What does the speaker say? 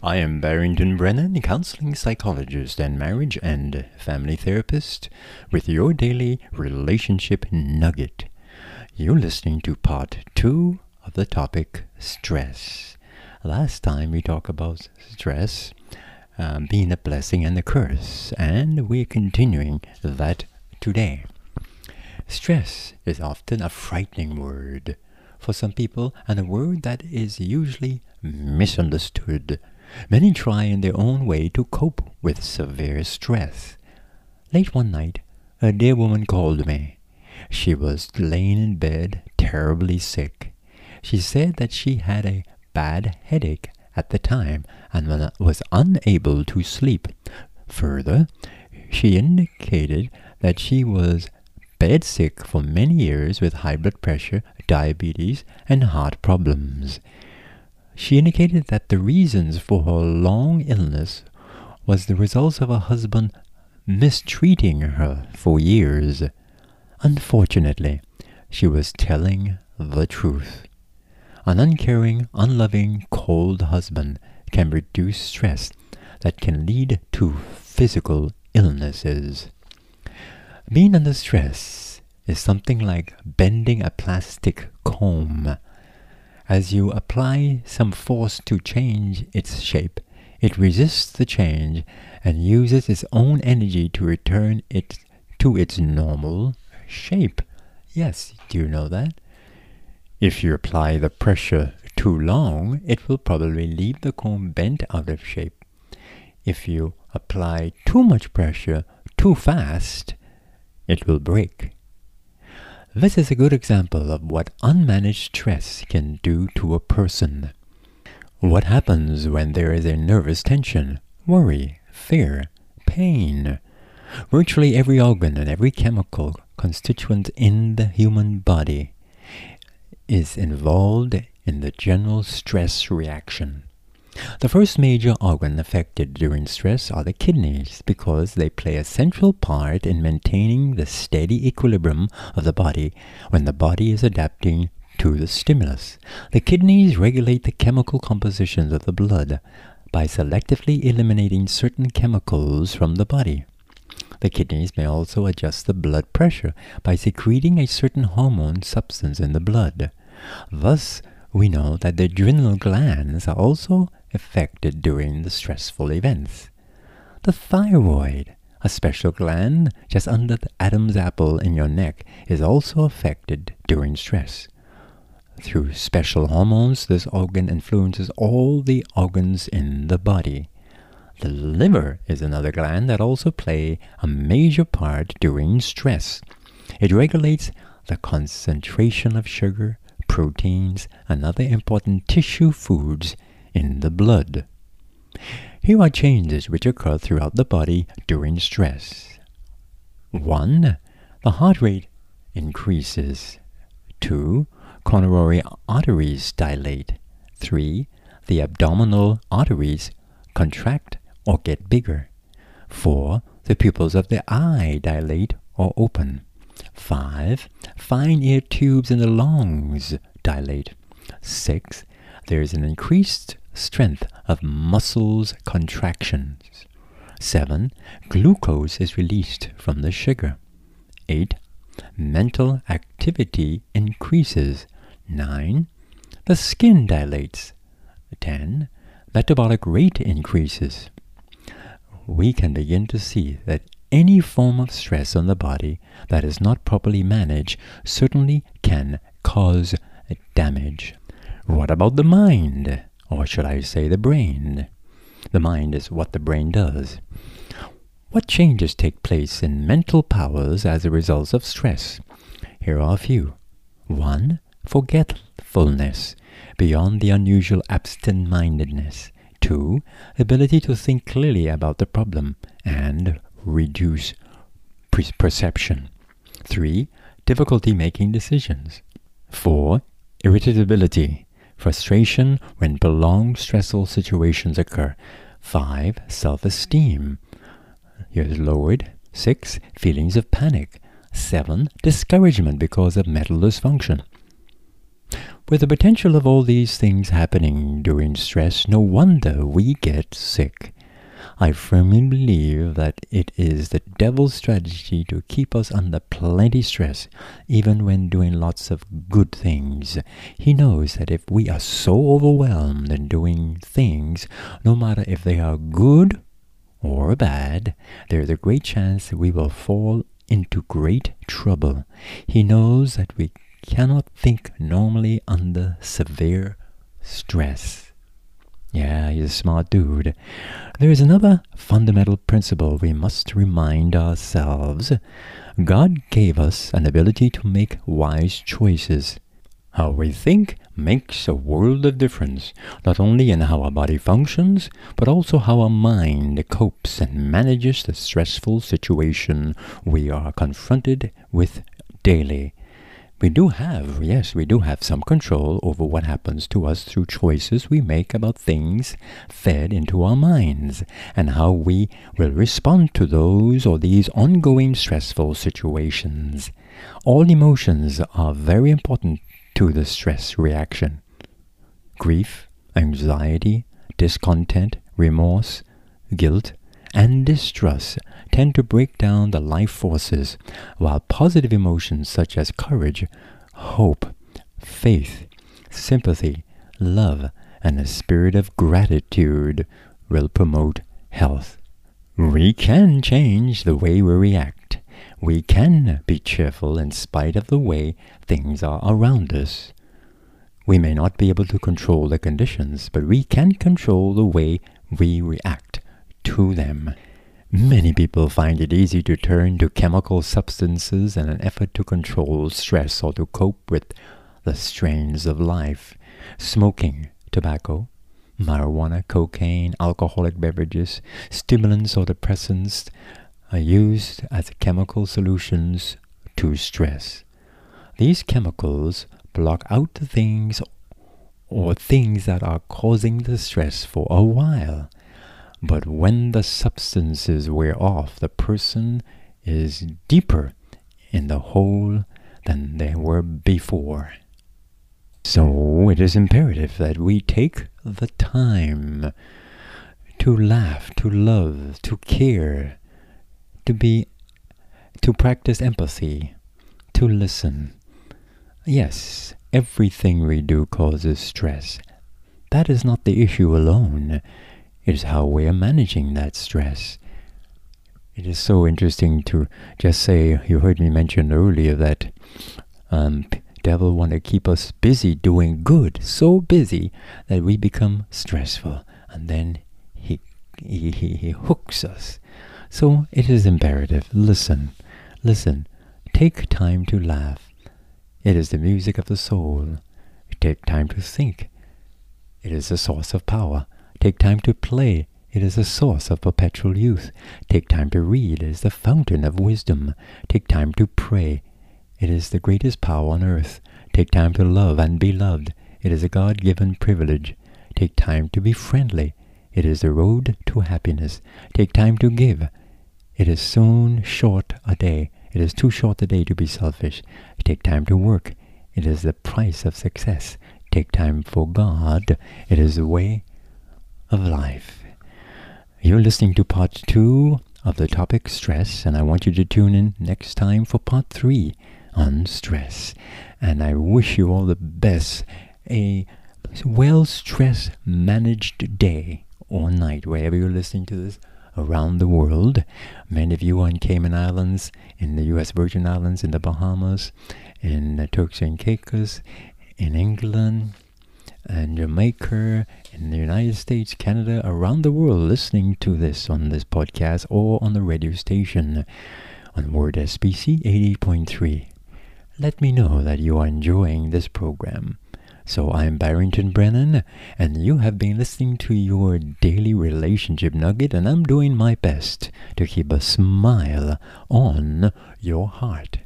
I am Barrington Brennan, counseling psychologist and marriage and family therapist, with your daily relationship nugget. You're listening to part two of the topic stress. Last time we talked about stress um, being a blessing and a curse, and we're continuing that today. Stress is often a frightening word for some people and a word that is usually misunderstood. Many try in their own way to cope with severe stress. Late one night, a dear woman called me. She was laying in bed, terribly sick. She said that she had a bad headache at the time and was unable to sleep. Further, she indicated that she was bedsick for many years with high blood pressure, diabetes, and heart problems. She indicated that the reasons for her long illness was the result of her husband mistreating her for years. Unfortunately, she was telling the truth. An uncaring, unloving, cold husband can reduce stress that can lead to physical illnesses. Being under stress is something like bending a plastic comb. As you apply some force to change its shape, it resists the change and uses its own energy to return it to its normal shape. Yes, do you know that? If you apply the pressure too long, it will probably leave the comb bent out of shape. If you apply too much pressure too fast, it will break. This is a good example of what unmanaged stress can do to a person. What happens when there is a nervous tension, worry, fear, pain? Virtually every organ and every chemical constituent in the human body is involved in the general stress reaction. The first major organ affected during stress are the kidneys because they play a central part in maintaining the steady equilibrium of the body when the body is adapting to the stimulus. The kidneys regulate the chemical compositions of the blood by selectively eliminating certain chemicals from the body. The kidneys may also adjust the blood pressure by secreting a certain hormone substance in the blood. Thus, we know that the adrenal glands are also affected during the stressful events. The thyroid, a special gland just under the Adam's apple in your neck, is also affected during stress. Through special hormones, this organ influences all the organs in the body. The liver is another gland that also play a major part during stress. It regulates the concentration of sugar, proteins, and other important tissue foods in the blood. Here are changes which occur throughout the body during stress. 1. The heart rate increases. 2. Coronary arteries dilate. 3. The abdominal arteries contract or get bigger. 4. The pupils of the eye dilate or open. 5. Fine air tubes in the lungs dilate. 6. There is an increased strength of muscles contractions. 7. Glucose is released from the sugar. 8. Mental activity increases. 9. The skin dilates. 10. Metabolic rate increases. We can begin to see that any form of stress on the body that is not properly managed certainly can cause damage. What about the mind? Or should I say the brain? The mind is what the brain does. What changes take place in mental powers as a result of stress? Here are a few. 1. Forgetfulness, beyond the unusual absent mindedness. 2. Ability to think clearly about the problem and reduce perception. 3. Difficulty making decisions. 4. Irritability, frustration when prolonged stressful situations occur. 5. Self esteem. Here's lowered. 6. Feelings of panic. 7. Discouragement because of mental dysfunction. With the potential of all these things happening during stress, no wonder we get sick. I firmly believe that it is the devil's strategy to keep us under plenty stress, even when doing lots of good things. He knows that if we are so overwhelmed in doing things, no matter if they are good or bad, there is a great chance that we will fall into great trouble. He knows that we cannot think normally under severe stress. Yeah, he's a smart dude. There is another fundamental principle we must remind ourselves. God gave us an ability to make wise choices. How we think makes a world of difference, not only in how our body functions, but also how our mind copes and manages the stressful situation we are confronted with daily. We do have, yes, we do have some control over what happens to us through choices we make about things fed into our minds and how we will respond to those or these ongoing stressful situations. All emotions are very important to the stress reaction. Grief, anxiety, discontent, remorse, guilt, and distrust tend to break down the life forces, while positive emotions such as courage, hope, faith, sympathy, love, and a spirit of gratitude will promote health. We can change the way we react. We can be cheerful in spite of the way things are around us. We may not be able to control the conditions, but we can control the way we react to them. Many people find it easy to turn to chemical substances in an effort to control stress or to cope with the strains of life. Smoking, tobacco, marijuana, cocaine, alcoholic beverages, stimulants or depressants are used as chemical solutions to stress. These chemicals block out the things or things that are causing the stress for a while. But when the substances wear off, the person is deeper in the hole than they were before. So it is imperative that we take the time to laugh, to love, to care, to be, to practice empathy, to listen. Yes, everything we do causes stress. That is not the issue alone. It is how we are managing that stress. It is so interesting to just say, you heard me mention earlier that um, devil want to keep us busy doing good, so busy that we become stressful, and then he, he, he, he hooks us. So it is imperative, listen, listen, take time to laugh. It is the music of the soul. Take time to think. It is the source of power. Take time to play. It is a source of perpetual youth. Take time to read. It is the fountain of wisdom. Take time to pray. It is the greatest power on earth. Take time to love and be loved. It is a God-given privilege. Take time to be friendly. It is the road to happiness. Take time to give. It is soon short a day. It is too short a day to be selfish. Take time to work. It is the price of success. Take time for God. It is the way of life. You're listening to part two of the topic stress, and I want you to tune in next time for part three on stress. And I wish you all the best, a well stress managed day or night, wherever you're listening to this around the world. Many of you on Cayman Islands, in the U.S. Virgin Islands, in the Bahamas, in the Turks and Caicos, in England, and Jamaica, in the United States, Canada, around the world listening to this on this podcast or on the radio station on Word SBC 80.3. Let me know that you are enjoying this program. So I'm Barrington Brennan, and you have been listening to your daily relationship nugget, and I'm doing my best to keep a smile on your heart.